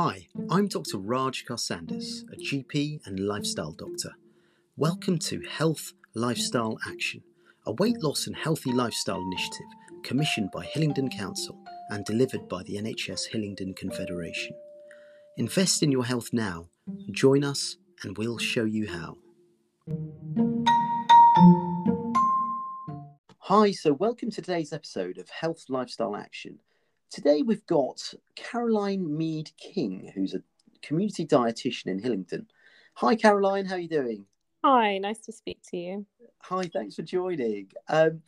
Hi, I'm Dr. Raj Karsandis, a GP and lifestyle doctor. Welcome to Health Lifestyle Action, a weight loss and healthy lifestyle initiative commissioned by Hillingdon Council and delivered by the NHS Hillingdon Confederation. Invest in your health now. Join us and we'll show you how. Hi, so welcome to today's episode of Health Lifestyle Action. Today we've got Caroline Mead King, who's a community dietitian in Hillingdon. Hi, Caroline, how are you doing? Hi, nice to speak to you. Hi, thanks for joining. Um,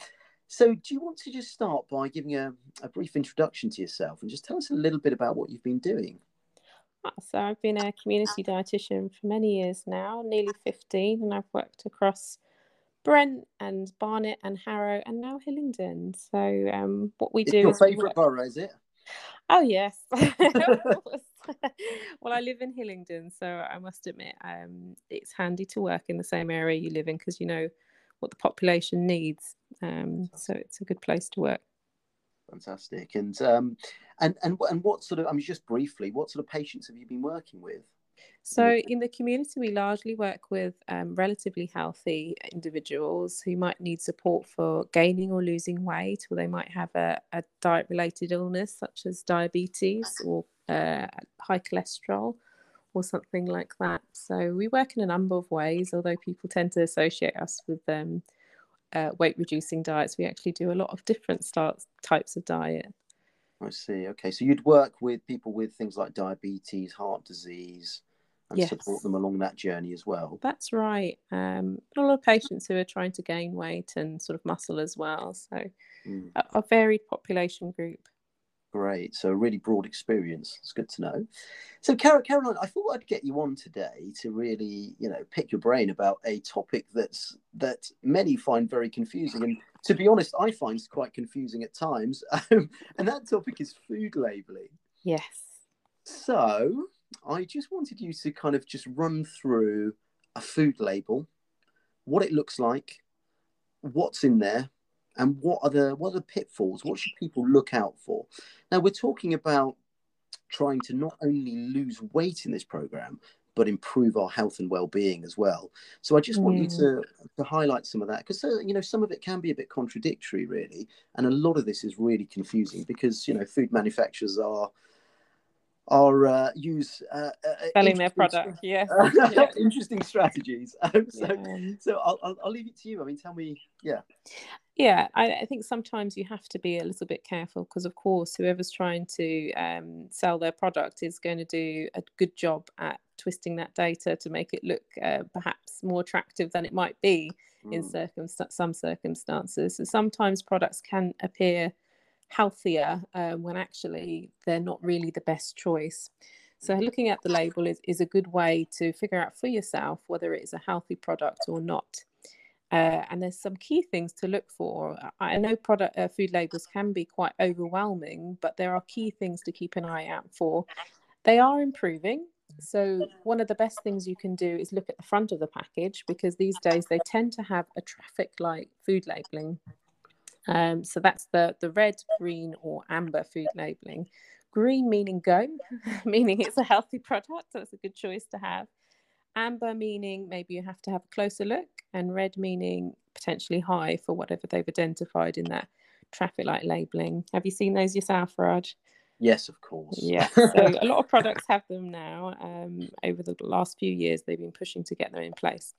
so, do you want to just start by giving a, a brief introduction to yourself and just tell us a little bit about what you've been doing? Ah, so, I've been a community dietitian for many years now, nearly 15, and I've worked across Brent and Barnet and Harrow and now Hillingdon. So um, what we it's do your favourite borough, is it? Oh yes. well, I live in Hillingdon, so I must admit um, it's handy to work in the same area you live in because you know what the population needs. Um, so it's a good place to work. Fantastic. And um, and and and what sort of? I mean, just briefly, what sort of patients have you been working with? So, in the community, we largely work with um, relatively healthy individuals who might need support for gaining or losing weight, or they might have a, a diet related illness such as diabetes or uh, high cholesterol or something like that. So, we work in a number of ways, although people tend to associate us with um, uh, weight reducing diets. We actually do a lot of different starts, types of diet. I see. Okay. So, you'd work with people with things like diabetes, heart disease and yes. support them along that journey as well. That's right. Um, a lot of patients who are trying to gain weight and sort of muscle as well. So, mm. a, a, varied population group. Great. So, a really broad experience. It's good to know. So, Caroline, I thought I'd get you on today to really, you know, pick your brain about a topic that's that many find very confusing, and to be honest, I find quite confusing at times. Um, and that topic is food labeling. Yes. So, I just wanted you to kind of just run through a food label, what it looks like, what's in there, and what are the what are the pitfalls? What should people look out for? Now we're talking about trying to not only lose weight in this program, but improve our health and well-being as well. So I just want you to to highlight some of that because uh, you know some of it can be a bit contradictory, really, and a lot of this is really confusing because you know food manufacturers are are uh, use uh, uh, selling their product. Yes, yeah. interesting strategies. Um, so, yeah. so I'll, I'll, I'll leave it to you. I mean, tell me, yeah, yeah. I, I think sometimes you have to be a little bit careful because, of course, whoever's trying to um, sell their product is going to do a good job at twisting that data to make it look uh, perhaps more attractive than it might be mm. in circum- some circumstances. So sometimes products can appear healthier um, when actually they're not really the best choice. So, mm-hmm. looking at the label is, is a good way to figure out for yourself whether it is a healthy product or not. Uh, and there's some key things to look for. I know product uh, food labels can be quite overwhelming, but there are key things to keep an eye out for. They are improving. So, one of the best things you can do is look at the front of the package because these days they tend to have a traffic light food labeling. Um, so that's the, the red, green, or amber food labeling. Green meaning go, meaning it's a healthy product, so it's a good choice to have. Amber meaning maybe you have to have a closer look, and red meaning potentially high for whatever they've identified in that traffic light labeling. Have you seen those yourself, Raj? Yes, of course. Yeah, so a lot of products have them now. Um, over the last few years, they've been pushing to get them in place.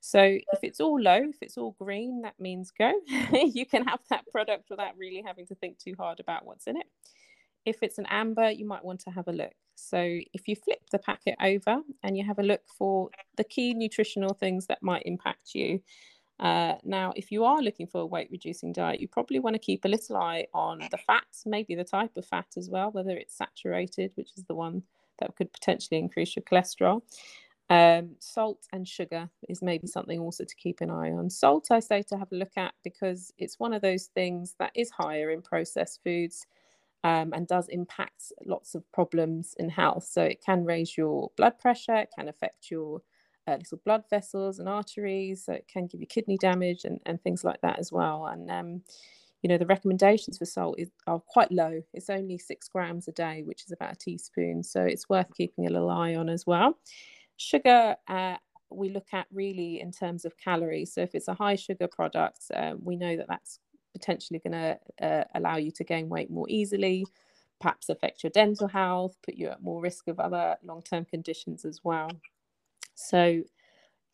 So if it's all low, if it's all green, that means go. you can have that product without really having to think too hard about what's in it. If it's an amber, you might want to have a look. So if you flip the packet over and you have a look for the key nutritional things that might impact you. Uh, now, if you are looking for a weight reducing diet, you probably want to keep a little eye on the fats, maybe the type of fat as well, whether it's saturated, which is the one that could potentially increase your cholesterol. Um, salt and sugar is maybe something also to keep an eye on. Salt, I say to have a look at because it's one of those things that is higher in processed foods um, and does impact lots of problems in health. So it can raise your blood pressure, it can affect your uh, little blood vessels and arteries, so it can give you kidney damage and, and things like that as well. And um, you know the recommendations for salt is, are quite low it's only six grams a day which is about a teaspoon so it's worth keeping a little eye on as well sugar uh, we look at really in terms of calories so if it's a high sugar product uh, we know that that's potentially going to uh, allow you to gain weight more easily perhaps affect your dental health put you at more risk of other long-term conditions as well so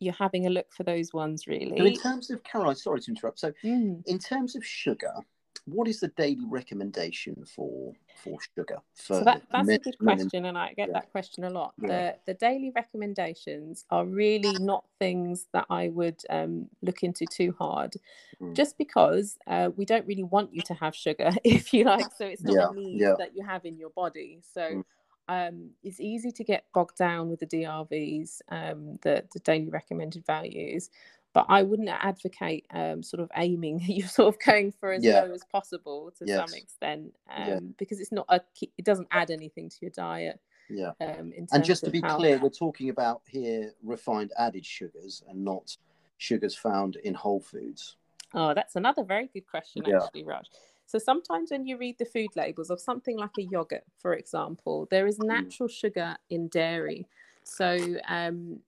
you're having a look for those ones really. So in terms of Caroline, sorry to interrupt. So mm. in terms of sugar, what is the daily recommendation for for sugar? For so that, that's men, a good question, and I get yeah. that question a lot. Yeah. The the daily recommendations are really not things that I would um, look into too hard, mm. just because uh, we don't really want you to have sugar, if you like. So it's not yeah. a need that you have in your body. So. Mm um, it's easy to get bogged down with the DRVs, um, the, the daily recommended values, but I wouldn't advocate um, sort of aiming. You're sort of going for as yeah. low as possible to yes. some extent yeah. Um, because it's not a it doesn't add anything to your diet. Yeah. Um, and just to be clear, we're talking about here refined added sugars and not sugars found in whole foods. Oh, that's another very good question, actually, Raj. So sometimes when you read the food labels of something like a yogurt, for example, there is mm. natural sugar in dairy. So um,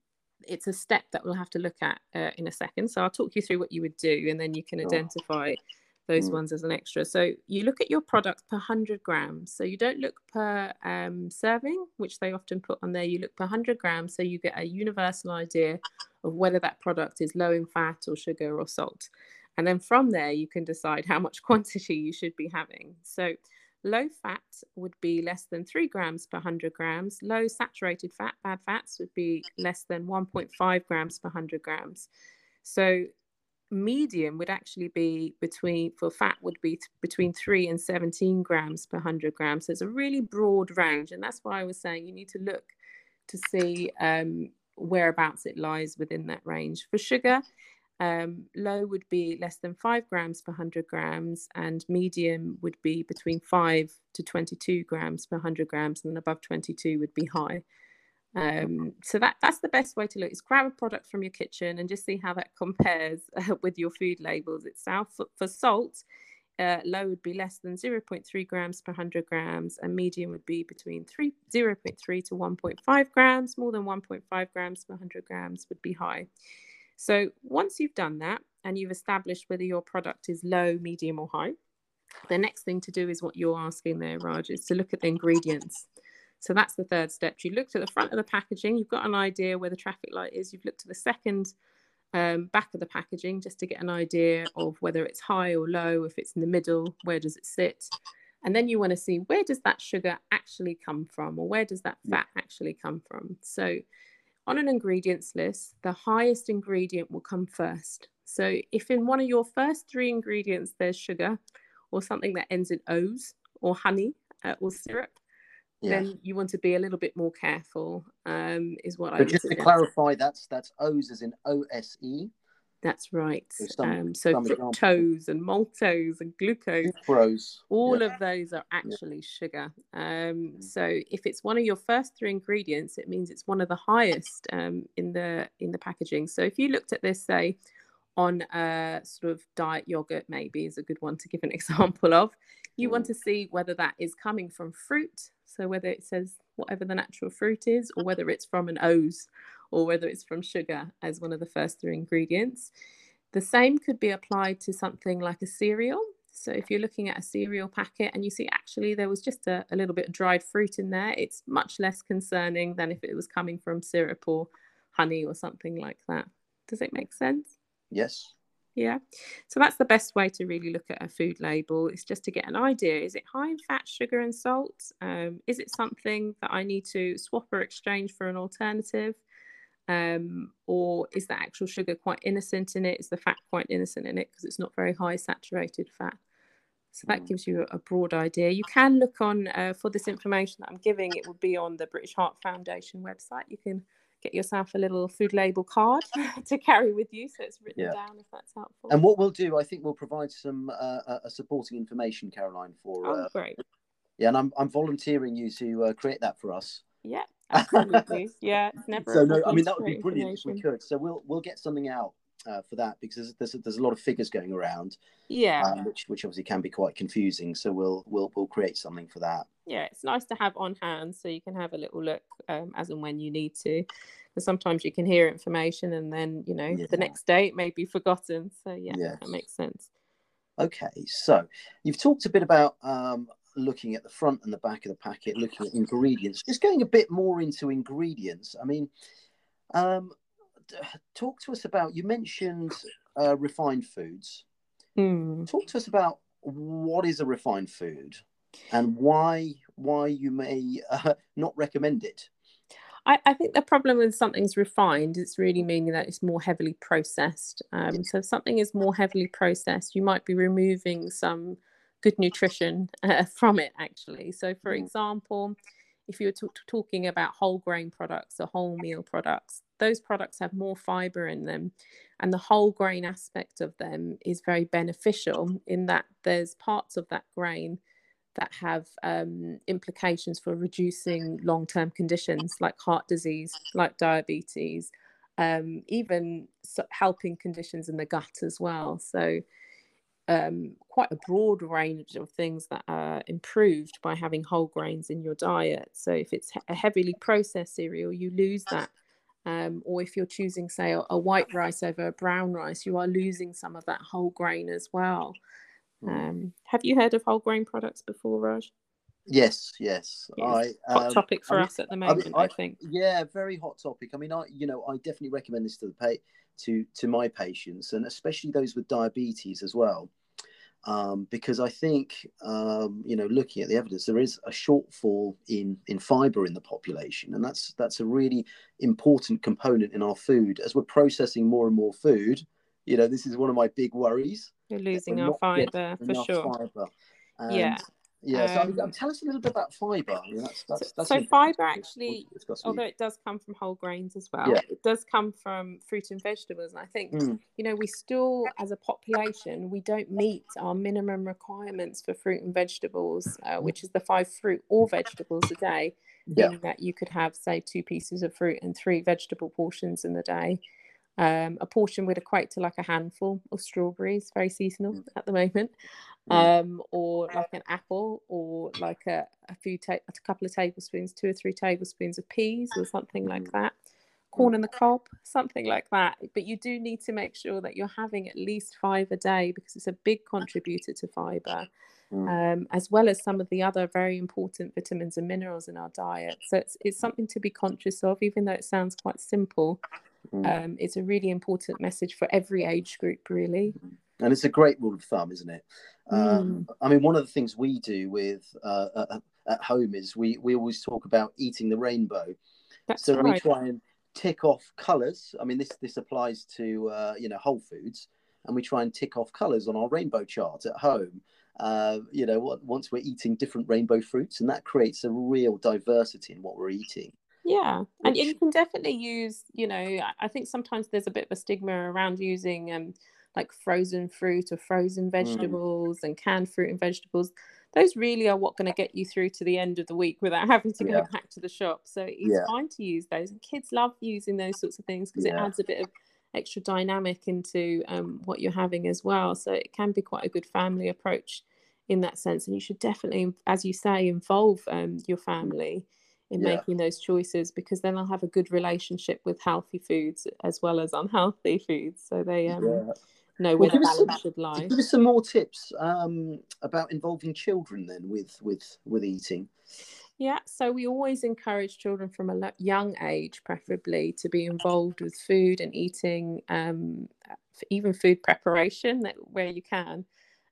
it's a step that we'll have to look at uh, in a second. So I'll talk you through what you would do, and then you can identify those mm. ones as an extra. So you look at your product per 100 grams. So you don't look per um, serving, which they often put on there. You look per 100 grams, so you get a universal idea of whether that product is low in fat or sugar or salt. And then from there, you can decide how much quantity you should be having. So, low fat would be less than three grams per 100 grams. Low saturated fat, bad fats, would be less than 1.5 grams per 100 grams. So, medium would actually be between for fat would be t- between 3 and 17 grams per 100 grams so it's a really broad range and that's why i was saying you need to look to see um, whereabouts it lies within that range for sugar um, low would be less than five grams per 100 grams, and medium would be between five to 22 grams per 100 grams, and above 22 would be high. Um, so that that's the best way to look. Is grab a product from your kitchen and just see how that compares uh, with your food labels itself. For, for salt, uh, low would be less than 0.3 grams per 100 grams, and medium would be between 3, 0.3 to 1.5 grams. More than 1.5 grams per 100 grams would be high. So once you've done that and you've established whether your product is low, medium, or high, the next thing to do is what you're asking there, Raj, is to look at the ingredients. So that's the third step. You looked at the front of the packaging, you've got an idea where the traffic light is, you've looked at the second um, back of the packaging just to get an idea of whether it's high or low, if it's in the middle, where does it sit? And then you want to see where does that sugar actually come from or where does that fat actually come from? So on an ingredients list, the highest ingredient will come first. So if in one of your first three ingredients there's sugar or something that ends in O's or honey uh, or syrup, yeah. then you want to be a little bit more careful. Um, is what but I. But just to clarify, that's that's O's as in O S E. That's right. So, some, um, so fructose and maltose and glucose, Sucrose. all yeah. of those are actually yeah. sugar. Um, so if it's one of your first three ingredients, it means it's one of the highest um, in the in the packaging. So if you looked at this, say on a sort of diet yogurt, maybe is a good one to give an example of. You mm. want to see whether that is coming from fruit, so whether it says whatever the natural fruit is, or whether it's from an O's or whether it's from sugar as one of the first three ingredients. The same could be applied to something like a cereal. So if you're looking at a cereal packet and you see actually there was just a, a little bit of dried fruit in there, it's much less concerning than if it was coming from syrup or honey or something like that. Does it make sense? Yes. Yeah. So that's the best way to really look at a food label is just to get an idea. Is it high in fat, sugar, and salt? Um, is it something that I need to swap or exchange for an alternative? um, or is the actual sugar quite innocent in it? Is the fat quite innocent in it because it's not very high saturated fat? So that mm. gives you a broad idea. You can look on uh, for this information that I'm giving. It will be on the British Heart Foundation website. You can get yourself a little food label card to carry with you, so it's written yeah. down if that's helpful. And what we'll do, I think, we'll provide some uh, a supporting information, Caroline, for. Oh, uh, great. Yeah, and I'm I'm volunteering you to uh, create that for us. Yeah, absolutely. yeah, never. So no, I mean that would be brilliant if we could. So we'll we'll get something out uh, for that because there's, there's there's a lot of figures going around, Yeah. um, which which obviously can be quite confusing. So we'll we'll we'll create something for that. yeah, it's nice to have on hand so you can have a little look um, as and when you need to. And sometimes you can hear information and then, you know, Yeah. the next day it may be forgotten. So, yeah, Yes. that makes sense. Okay, so you've talked a bit about um, looking at the front and the back of the packet, looking at ingredients. Just going a bit more into ingredients. I mean, um, talk to us about. You mentioned uh, refined foods. Hmm. Talk to us about what is a refined food and why why you may uh, not recommend it. I, I think the problem when something's refined, it's really meaning that it's more heavily processed. Um, so if something is more heavily processed, you might be removing some good nutrition uh, from it, actually. So, for Mm. example, if you were talking about whole grain products or whole meal products, those products have more fiber in them. And the whole grain aspect of them is very beneficial in that there's parts of that grain that have um, implications for reducing long term conditions like heart disease, like diabetes, um, even so- helping conditions in the gut as well. So, um, quite a broad range of things that are improved by having whole grains in your diet. So, if it's a heavily processed cereal, you lose that. Um, or if you're choosing, say, a, a white rice over a brown rice, you are losing some of that whole grain as well. Mm. Um, have you heard of whole grain products before, Raj? Yes, yes. I hot um, topic for I mean- us at the I moment, mean, I, I- think. Yeah, very hot topic. I mean, I you know I definitely recommend this to the pay to to my patients and especially those with diabetes as well, um, because I think um, you know looking at the evidence, there is a shortfall in in fibre in the population, and that's that's a really important component in our food as we're processing more and more food. You know, this is one of my big worries. You're losing we're our fibre for sure. Fibre. And, Yeah. Yeah. So I mean, Um, tell us a little bit about fibre. I mean, that's, that's, So, that's so fibre actually, to discuss with although it does come from whole grains as well, Yeah. it does come from fruit and vegetables. And I think, Mm. you know, we still, as a population, we don't meet our minimum requirements for fruit and vegetables, uh, which is the five fruit or vegetables a day, Yeah. meaning that you could have, say, two pieces of fruit and three vegetable portions in the day. Um, a portion would equate to like a handful of strawberries, very seasonal Mm. at the moment. Um, or like an apple, or like a, a few, ta- a couple of tablespoons, two or three tablespoons of peas, or something like Mm. that. Corn on the cob, something like that. But you do need to make sure that you're having at least five a day because it's a big contributor to fiber Mm. um, as well as some of the other very important vitamins and minerals in our diet. So it's, it's something to be conscious of, even though it sounds quite simple. Mm. Um, it's a really important message for every age group, really. and it's a great rule of thumb, isn't it? Um, Mm. I mean, one of the things we do with uh, at, at home is we we always talk about eating the rainbow. That's so we try and tick off colours. I mean, this this applies to uh, you know Whole Foods, and we try and tick off colours on our rainbow chart at home. Uh, you know, what- once we're eating different rainbow fruits, and that creates a real diversity in what we're eating. Yeah, and you can definitely use, you know, I think sometimes there's a bit of a stigma around using um, like frozen fruit or frozen vegetables and canned fruit and vegetables. Those really are what going to get you through to the end of the week without having to go Yeah. back to the shop. So it's Yeah. fine to use those. And kids love using those sorts of things because it adds a bit of extra dynamic into um, what you're having as well. So it can be quite a good family approach in that sense. And you should definitely, as you say, involve um, your family in Yeah. making those choices because then they'll have a good relationship with healthy foods as well as unhealthy foods. So they um, Yeah. Know Well, the give us some- balance should lie. Give us some more tips um, about involving children then with with with eating. Yeah, so we always encourage children from a young age, preferably, to be involved with food and eating, um, even food preparation that, where you can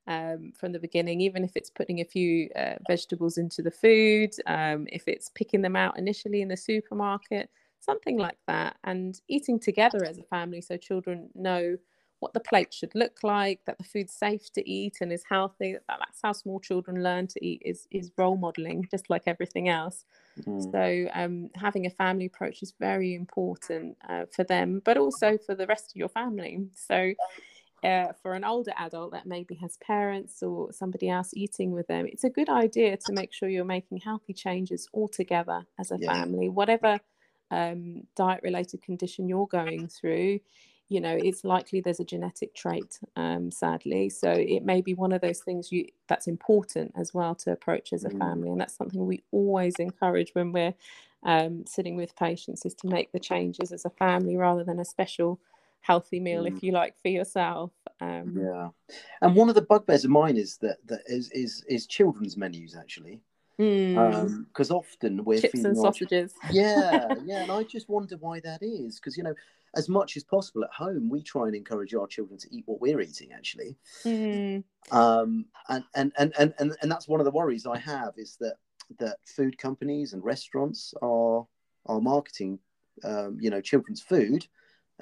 um, from the beginning, even if it's putting a few uh, vegetables into the food, um, if it's picking them out initially in the supermarket, something like that, and eating together as a family so children know what the plate should look like, that the food's safe to eat and is healthy. That, that's how small children learn to eat is is role modeling, just like everything else. Mm. So um, having a family approach is very important uh, for them, but also for the rest of your family. So uh, for an older adult that maybe has parents or somebody else eating with them, it's a good idea to make sure you're making healthy changes all together as a Yeah. family, whatever um, diet related condition you're going through. You know it's likely there's a genetic trait um, sadly so it may be one of those things you that's important as well to approach as a mm. family and that's something we always encourage when we're um, sitting with patients is to make the changes as a family rather than a special healthy meal mm. if you like for yourself um, yeah and one of the bugbears of mine is that that is is, is children's menus actually because mm. um, often we're chips and sausages yeah yeah and i just wonder why that is because you know as much as possible at home we try and encourage our children to eat what we're eating actually mm. um, and, and, and and and and that's one of the worries i have is that that food companies and restaurants are are marketing um, you know children's food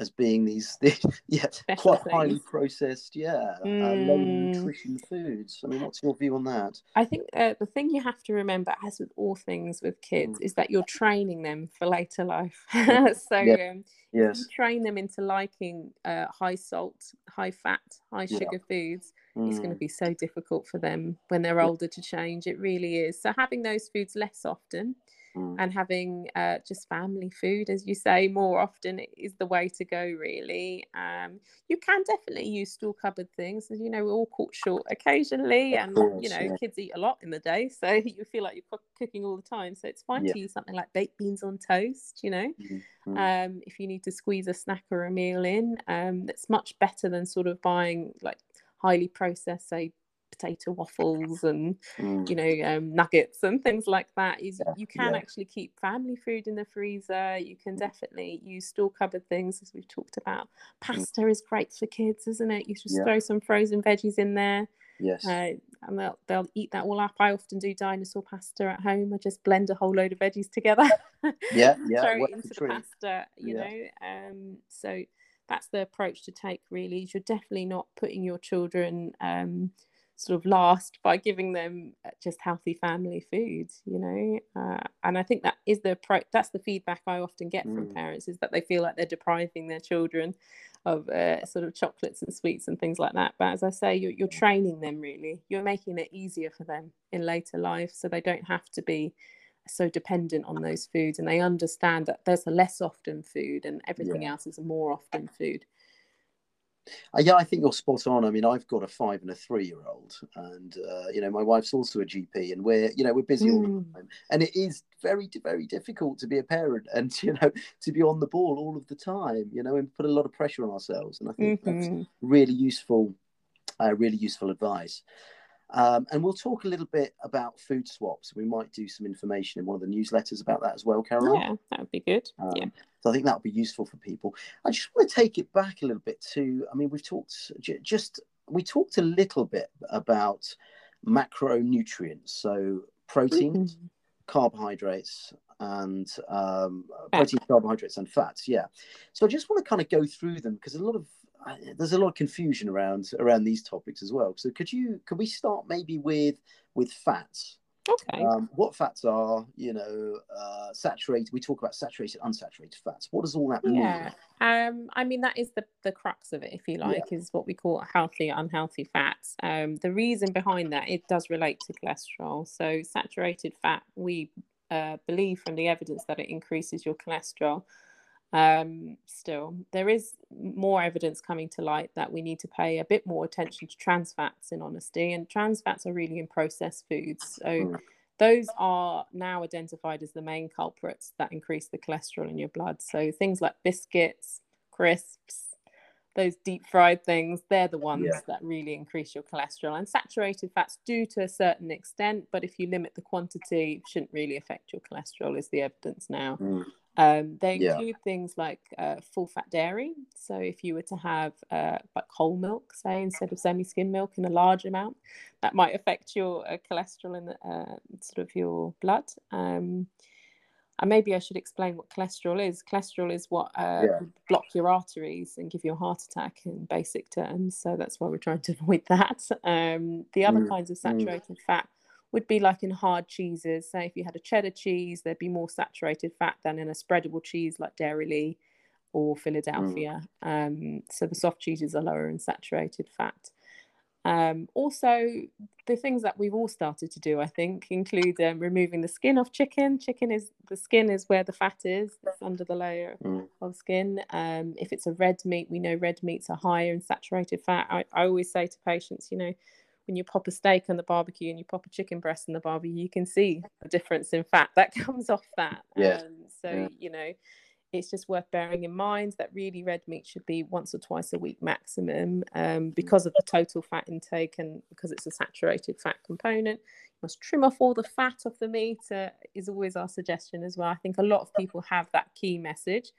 as being these, these yeah quite highly processed yeah mm. uh, low mm. nutrition foods i mean what's your view on that i think uh, the thing you have to remember as with all things with kids mm. is that you're training them for later life so yeah. um, yes. train them into liking uh, high salt high fat high sugar yeah. foods mm. it's going to be so difficult for them when they're older to change it really is so having those foods less often mm. and having uh, just family food, as you say, more often is the way to go, really. Um, you can definitely use store cupboard things. As you know, we're all caught short occasionally, and course, you know, yeah. kids eat a lot in the day, so you feel like you're cooking all the time. So it's fine yeah. to use something like baked beans on toast, you know. Mm-hmm. Um, if you need to squeeze a snack or a meal in, um, it's much better than sort of buying like highly processed, say, potato waffles and mm. you know um, nuggets and things like that is yeah, you can yeah. actually keep family food in the freezer you can definitely use store cupboard things as we've talked about mm. pasta mm. is great for kids isn't it you just yeah. throw some frozen veggies in there yes uh, and they'll, they'll eat that all up i often do dinosaur pasta at home i just blend a whole load of veggies together yeah yeah throw it into the, the pasta you know um so that's the approach to take really you're definitely not putting your children um, sort of last by giving them uh, just healthy family food you know uh, and i think that is the pro- that's the feedback i often get mm. from parents is that they feel like they're depriving their children of uh, sort of chocolates and sweets and things like that but as i say you're, you're training them really you're making it easier for them in later life so they don't have to be so dependent on those foods and they understand that there's a less often food and everything yeah. else is a more often food uh, yeah, I think you're spot on. I mean, I've got a five and a three-year-old, and uh, you know, my wife's also a GP, and we're you know we're busy mm. all the hmm. time, and it is very very difficult to be a parent and you know to be on the ball all of the time, you know, and put a lot of pressure on ourselves. And I think mm-hmm. that's really useful, uh, really useful advice. Um, and we'll talk a little bit about food swaps. We might do some information in one of the newsletters about that as well, Caroline. Yeah, that would be good. Um, yeah. So I think that would be useful for people. I just want to take it back a little bit to, I mean, we've talked just, we talked a little bit about macronutrients. So proteins, mm-hmm. carbohydrates, and um, protein, carbohydrates, and fats. Yeah. So I just want to kind of go through them because a lot of there's a lot of confusion around around these topics as well. So could you could we start maybe with with fats? Okay. Um, what fats are, you know, uh, saturated? We talk about saturated, unsaturated fats. What does all that mean? Yeah. Um, I mean, that is the, the crux of it, if you like, yeah. is what we call healthy, unhealthy fats. Um, the reason behind that, it does relate to cholesterol. So, saturated fat, we uh, believe from the evidence that it increases your cholesterol um, still there is more evidence coming to light that we need to pay a bit more attention to trans fats in honesty and trans fats are really in processed foods so mm. those are now identified as the main culprits that increase the cholesterol in your blood so things like biscuits crisps those deep fried things they're the ones yeah. that really increase your cholesterol and saturated fats do to a certain extent but if you limit the quantity shouldn't really affect your cholesterol is the evidence now mm. Um, they include yeah. things like uh, full fat dairy. So if you were to have uh, like whole milk, say instead of semi skim milk in a large amount, that might affect your uh, cholesterol in uh, sort of your blood. Um, and maybe I should explain what cholesterol is. Cholesterol is what uh, yeah. block your arteries and give you a heart attack in basic terms. So that's why we're trying to avoid that. Um, the other mm. kinds of mm. saturated mm. fat would be like in hard cheeses. Say if you had a cheddar cheese, there'd be more saturated fat than in a spreadable cheese like Dairylea or Philadelphia. Mm. Um, so the soft cheeses are lower in saturated fat. Um, also, the things that we've all started to do, I think, include um, removing the skin off chicken. Chicken is the skin is where the fat is. It's under the layer Mm. of skin. Um, if it's a red meat, we know red meats are higher in saturated fat. I, I always say to patients, you know, when you pop a steak on the barbecue and you pop a chicken breast in the barbecue, you can see the difference in fat that comes off that. Yeah. Um, so, Yeah. you know, it's just worth bearing in mind that really red meat should be once or twice a week maximum um, because of the total fat intake and because it's a saturated fat component. You must trim off all the fat of the meat, uh, is always our suggestion as well. I think a lot of people have that key message, Mm.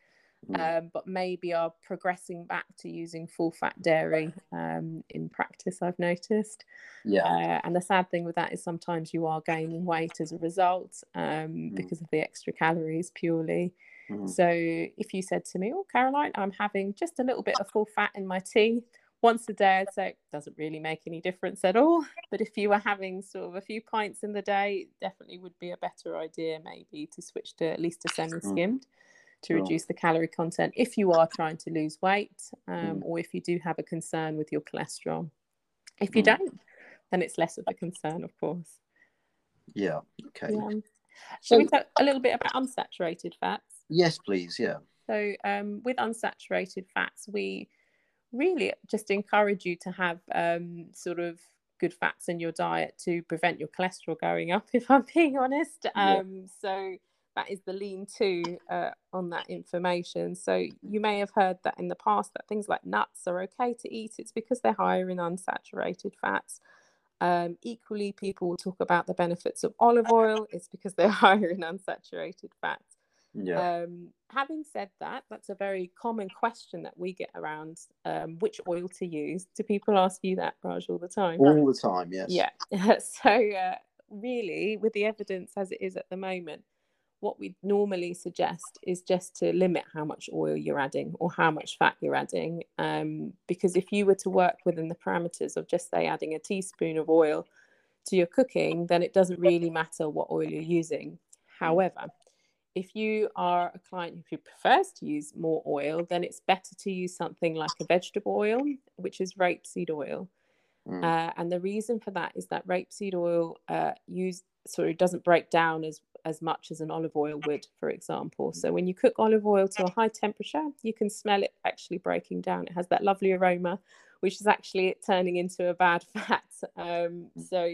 Um, but maybe are progressing back to using full fat dairy um, in practice, I've noticed. Yeah. Uh, and the sad thing with that is sometimes you are gaining weight as a result um, Mm. because of the extra calories purely. Mm. So if you said to me, "Oh, Caroline, I'm having just a little bit of full fat in my tea once a day," I'd say it doesn't really make any difference at all. But if you were having sort of a few pints in the day, it definitely would be a better idea maybe to switch to at least a semi-skimmed to reduce the calorie content if you are trying to lose weight um, Mm. or if you do have a concern with your cholesterol. If you Mm. don't, then it's less of a concern, of course. Yeah. Okay. Yeah. Shall we So- talk a little bit about unsaturated fats? Yes, please. Yeah. So, um, with unsaturated fats, we really just encourage you to have um, sort of good fats in your diet to prevent your cholesterol going up, if I'm being honest. Yeah. Um, so, that is the lean to uh, on that information. So, you may have heard that in the past that things like nuts are okay to eat, it's because they're higher in unsaturated fats. Um, equally, people will talk about the benefits of olive oil, it's because they're higher in unsaturated fats. Yeah. Um, having said that, that's a very common question that we get around um, which oil to use. Do people ask you that, Raj, all the time? All the time. Yes. Yeah. so, uh, really, with the evidence as it is at the moment, what we normally suggest is just to limit how much oil you're adding or how much fat you're adding. Um, because if you were to work within the parameters of just say adding a teaspoon of oil to your cooking, then it doesn't really matter what oil you're using. However, if you are a client who prefers to use more oil, then it's better to use something like a vegetable oil, which is rapeseed oil. Mm. Uh, and the reason for that is that rapeseed oil uh, use sorry doesn't break down as as much as an olive oil would, for example. So when you cook olive oil to a high temperature, you can smell it actually breaking down. It has that lovely aroma, which is actually turning into a bad fat. Um, so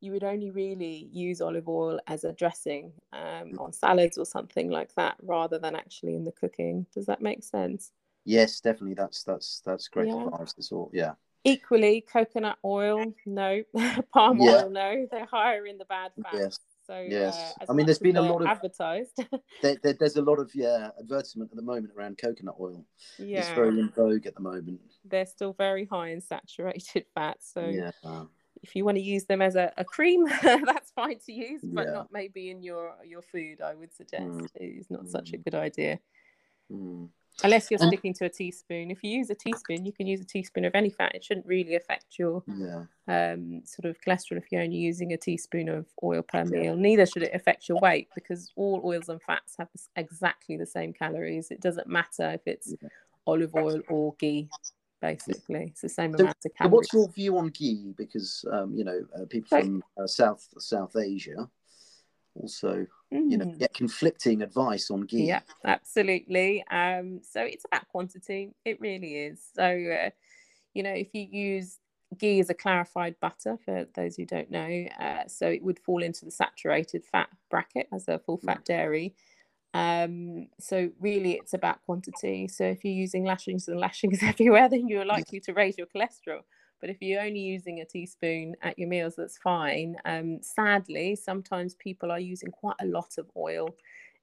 you would only really use olive oil as a dressing um, on salads or something like that, rather than actually in the cooking. Does that make sense? Yes, definitely. That's that's that's great Yeah. advice. All. Yeah. Equally, coconut oil, no. Palm Yeah. oil, no. They're higher in the bad fats. Yes. So, Yes. uh, I mean, there's been a lot of- advertised. There, there, there's a lot of yeah advertisement at the moment around coconut oil. yeah, It's very in vogue at the moment. they're still very high in saturated fats. So, yeah. if you want to use them as a, a cream, that's fine to use, but Yeah. not maybe in your your food. I would suggest Mm. it's not such a Mm. good idea. Mm. Unless you're And- sticking to a teaspoon. If you use a teaspoon, you can use a teaspoon of any fat. It shouldn't really affect your Yeah. um, sort of cholesterol if you're only using a teaspoon of oil per Yeah. meal. Neither should it affect your weight because all oils and fats have exactly the same calories. It doesn't matter if it's Yeah. olive oil or ghee. Basically, it's the same So- amount of So calories. what's your view on ghee? Because um, you know uh, people So- from uh, South South Asia also you know Mm. get conflicting advice on ghee. Yeah, absolutely. Um, so it's about quantity. It really is. So, uh, you know, if you use ghee as a clarified butter, for those who don't know, uh, so it would fall into the saturated fat bracket as a full fat dairy. Um, so really, it's about quantity. So if you're using lashings and lashings everywhere, then you're likely to raise your cholesterol. But if you're only using a teaspoon at your meals, that's fine. Um, sadly, sometimes people are using quite a lot of oil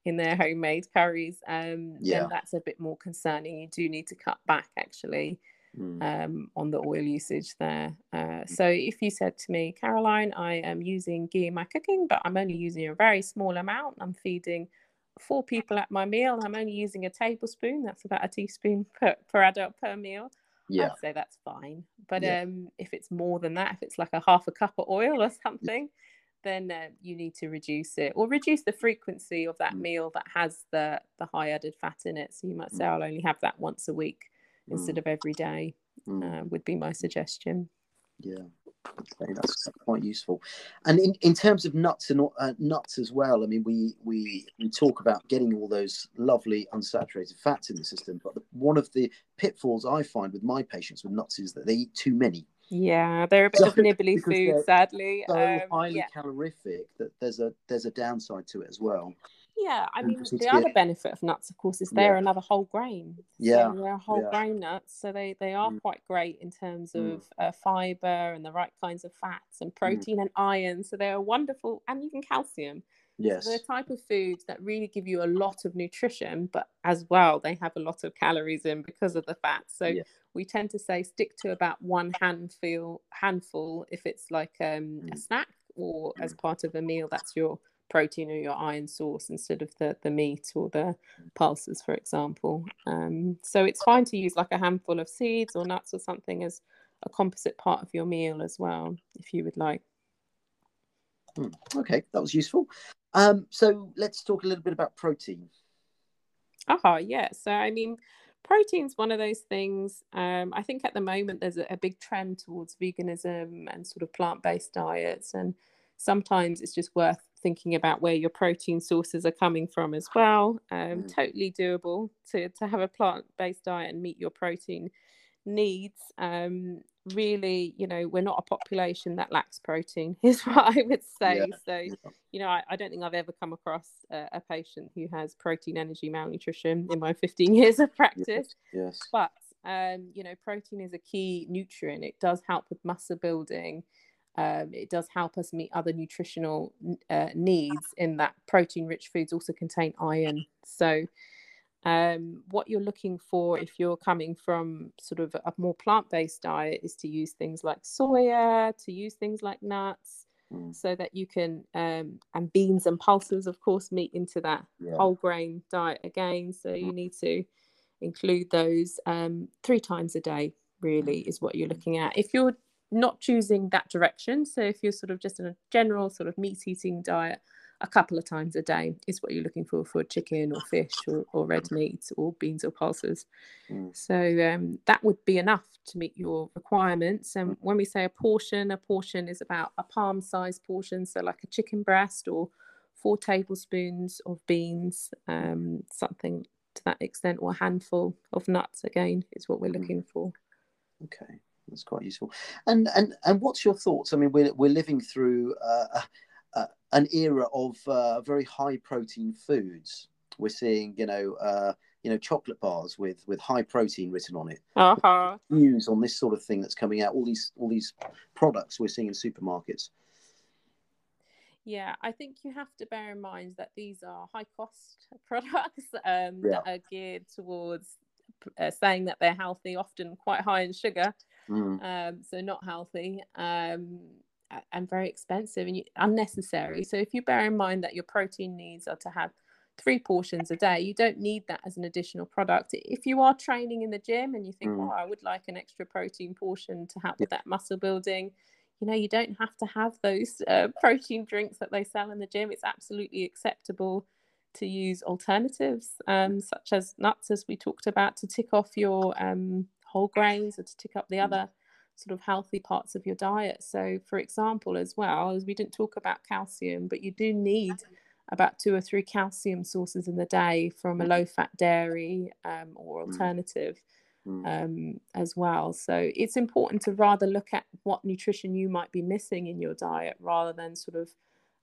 in their homemade curries. Um, Yeah. then that's a bit more concerning. You do need to cut back actually Mm. um, on the oil usage there. Uh, so if you said to me, Caroline, I am using ghee in my cooking, but I'm only using a very small amount. I'm feeding four people at my meal. I'm only using a tablespoon. That's about a teaspoon per, per adult per meal. Yeah. I'd say that's fine. But Yeah. um, if it's more than that, if it's like a half a cup of oil or something, then uh, you need to reduce it or reduce the frequency of that Mm. meal that has the the high added fat in it. So you might say, I'll only have that once a week instead Mm. of every day. Mm. Uh, would be my suggestion. Yeah, okay, that's quite useful. And in, in terms of nuts and uh, nuts as well, I mean, we we we talk about getting all those lovely unsaturated fats in the system, but the, one of the pitfalls I find with my patients with nuts is that they eat too many. Yeah, they're a bit So- of nibbly food, sadly. So Um, highly yeah. calorific that there's a there's a downside to it as well. Yeah, I mean, the other benefit of nuts, of course, is they're Yeah. another whole grain. Yeah, So they're whole yeah. grain nuts, so they they are Mm. quite great in terms Mm. of uh, fiber and the right kinds of fats and protein and iron. So they're wonderful, and even calcium. Yes. So they're the type of foods that really give you a lot of nutrition, but as well they have a lot of calories in because of the fats. So Yeah. we tend to say stick to about one handful handful if it's like um, a Mm. snack or as part of a meal. That's your protein or your iron source instead of the the meat or the pulses, for example. Um, so it's fine to use like a handful of seeds or nuts or something as a composite part of your meal as well, if you would like. Hmm, Okay, that was useful. Um, so let's talk a little bit about protein. Oh, yeah. So, I mean, protein's one of those things. Um, I think at the moment there's a, a big trend towards veganism and sort of plant based diets. And sometimes it's just worth thinking about where your protein sources are coming from as well. Um, Mm. Totally doable to, to have a plant based diet and meet your protein needs. Um, really, you know, we're not a population that lacks protein, is what I would say. So, you know, I, I don't think I've ever come across a, a patient who has protein energy malnutrition in my 15 years of practice. Yes. But, um, you know, protein is a key nutrient. It does help with muscle building. Um, it does help us meet other nutritional uh, needs in that protein rich foods also contain iron. So, um, what you're looking for if you're coming from sort of a more plant based diet is to use things like soya, to use things like nuts, Mm. so that you can um, and beans and pulses of course meet into that Yeah. whole grain diet again so you need to include those um, three times a day really is what you're looking at if you're not choosing that direction so if you're sort of just in a general sort of meat eating diet a couple of times a day is what you're looking for for chicken or fish or, or red meat or beans or pulses Mm. so um, that would be enough to meet your requirements. And when we say a portion, a portion is about a palm sized portion, so like a chicken breast or four tablespoons of beans, um, something to that extent, or a handful of nuts. Again, is what we're Mhm. looking for. Okay, that's quite useful. And and and what's your thoughts? I mean, we're we're living through uh, uh, an era of uh, very high protein foods. We're seeing, you know, uh, you know, chocolate bars with with high protein written on it. Uh-huh. News on this sort of thing that's coming out. All these all these products we're seeing in supermarkets. Yeah, I think you have to bear in mind that these are high cost products um, Yeah. that are geared towards uh, saying that they're healthy, often quite high in sugar. Mm. um, so not healthy um, and very expensive and you, unnecessary. So if you bear in mind that your protein needs are to have three portions a day, you don't need that as an additional product. If you are training in the gym and you think, Mm. oh, I would like an extra protein portion to help with that muscle building, you know, you don't have to have those uh, protein drinks that they sell in the gym. It's absolutely acceptable to use alternatives um, such as nuts, as we talked about, to tick off your um, whole grains or to tick up the Mm. other sort of healthy parts of your diet. So, for example, as well, as we didn't talk about calcium, but you do need about two or three calcium sources in the day from a low fat dairy um, or Mm. alternative Mm. um, as well. So it's important to rather look at what nutrition you might be missing in your diet rather than sort of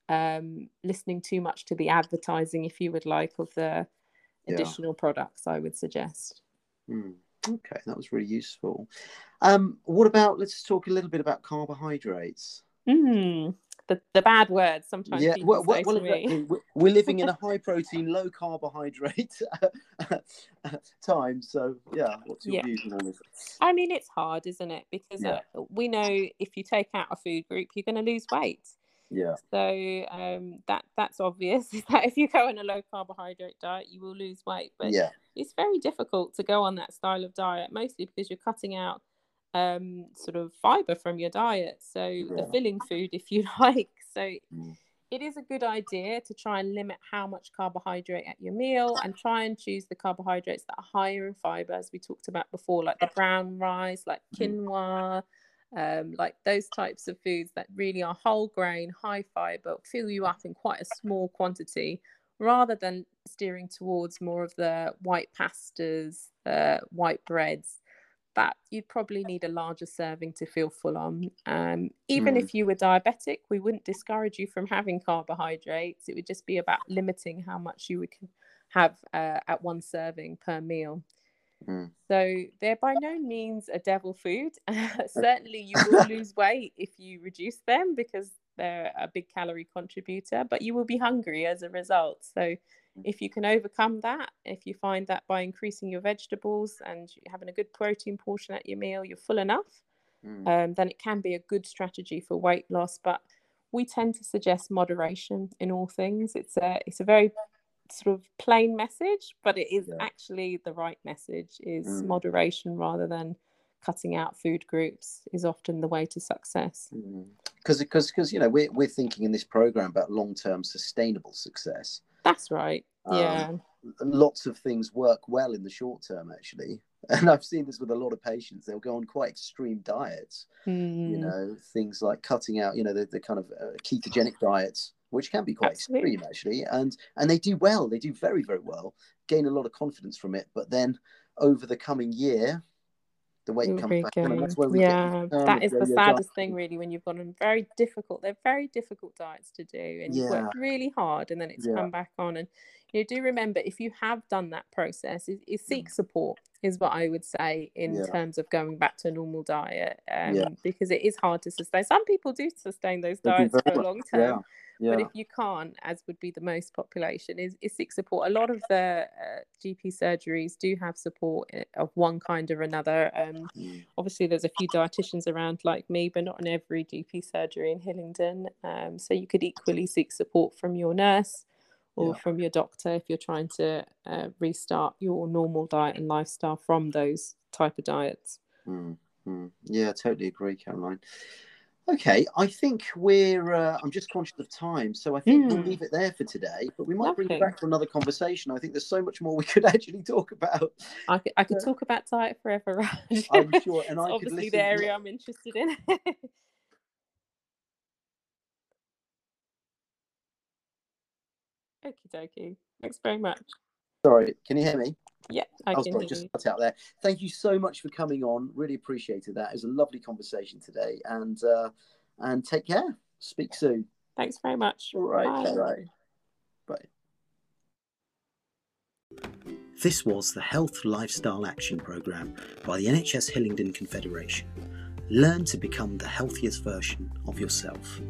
um, listening too much to the advertising, if you would like, of the Yeah. additional products. I would suggest. Mm. Okay, that was really useful. Um, what about? Let's talk a little bit about carbohydrates. Mm, the the bad words sometimes yeah, well, well, well, me. We're- living in a high protein, low carbohydrate time. So, yeah, what's your Yeah. views on all this? I mean, it's hard, isn't it? Because Yeah. uh, we know if you take out a food group, you're going to lose weight. Yeah, So um, that that's obvious. Is that if you go on a low carbohydrate diet, you will lose weight. But yeah, it's very difficult to go on that style of diet, mostly because you're cutting out um, sort of fiber from your diet. So the filling food, if you like. So Mm. it is a good idea to try and limit how much carbohydrate at your meal and try and choose the carbohydrates that are higher in fiber, as we talked about before, like the brown rice, like Mm. Um, like those types of foods that really are whole grain, high fiber, fill you up in quite a small quantity, rather than steering towards more of the white pastas, uh, white breads. That you'd probably need a larger serving to feel full on. Um, even Mm. if you were diabetic, we wouldn't discourage you from having carbohydrates. It would just be about limiting how much you would have uh, at one serving per meal. Mm. So they're by no means a devil food. Certainly, you will lose weight if you reduce them because they're a big calorie contributor, but you will be hungry as a result. So if you can overcome that, if you find that by increasing your vegetables and having a good protein portion at your meal, you're full enough, Mm. um, then it can be a good strategy for weight loss. But we tend to suggest moderation in all things. It's a it's a very sort of plain message, but it is Yeah. actually the right message. Is Mm. moderation rather than cutting out food groups is often the way to success. Because because because you know we're we're thinking in this program about long term sustainable success. That's right. Um, Yeah. lots of things work well in the short term actually and i've seen this with a lot of patients they'll go on quite extreme diets you Mm, know things like cutting out you know the, the kind of uh, ketogenic diets which can be quite Absolutely. extreme actually and and they do well they do very very well gain a lot of confidence from it but then over the coming year the weight comes back on and that's where we Yeah, get that is the saddest diet. thing, really, when you've gone on very difficult. They're very difficult diets to do, and you've worked really hard, and then it's Yeah. come back on. And you do remember if you have done that process, is, is seek support is what I would say in Mm. Yeah. terms of going back to a normal diet, um, Yeah. because it is hard to sustain. Some people do sustain those diets for long term. Yeah But if you can't, as would be the most population, is, is seek support. A lot of the uh, GP surgeries do have support uh, of one kind or another. Um, Mm. obviously, there's a few dietitians around like me, but not in every GP surgery in Hillingdon. Um, so you could equally seek support from your nurse or Yeah. from your doctor if you're trying to uh, restart your normal diet and lifestyle from those type of diets. Mm, mm. Yeah, I totally agree, Caroline. Okay, I think we're. Uh, I'm just conscious of time, so I think we'll Mm. leave it there for today. But we might bring it back for another conversation. I think there's so much more we could actually talk about. I could, I could Yeah. talk about diet forever, Raj. I'm sure, and I could obviously the area I'm interested in. Okie dokie. Thanks very much. Sorry, can you hear me? Yeah, I oh, can sorry, hear just you. cut out there. Thank you so much for coming on. Really appreciated that. It was a lovely conversation today, and uh, and take care. Speak soon. Thanks very much. All right. Bye. Bye. Bye. This was the Health Lifestyle Action Programme by the NHS Hillingdon Confederation. Learn to become the healthiest version of yourself.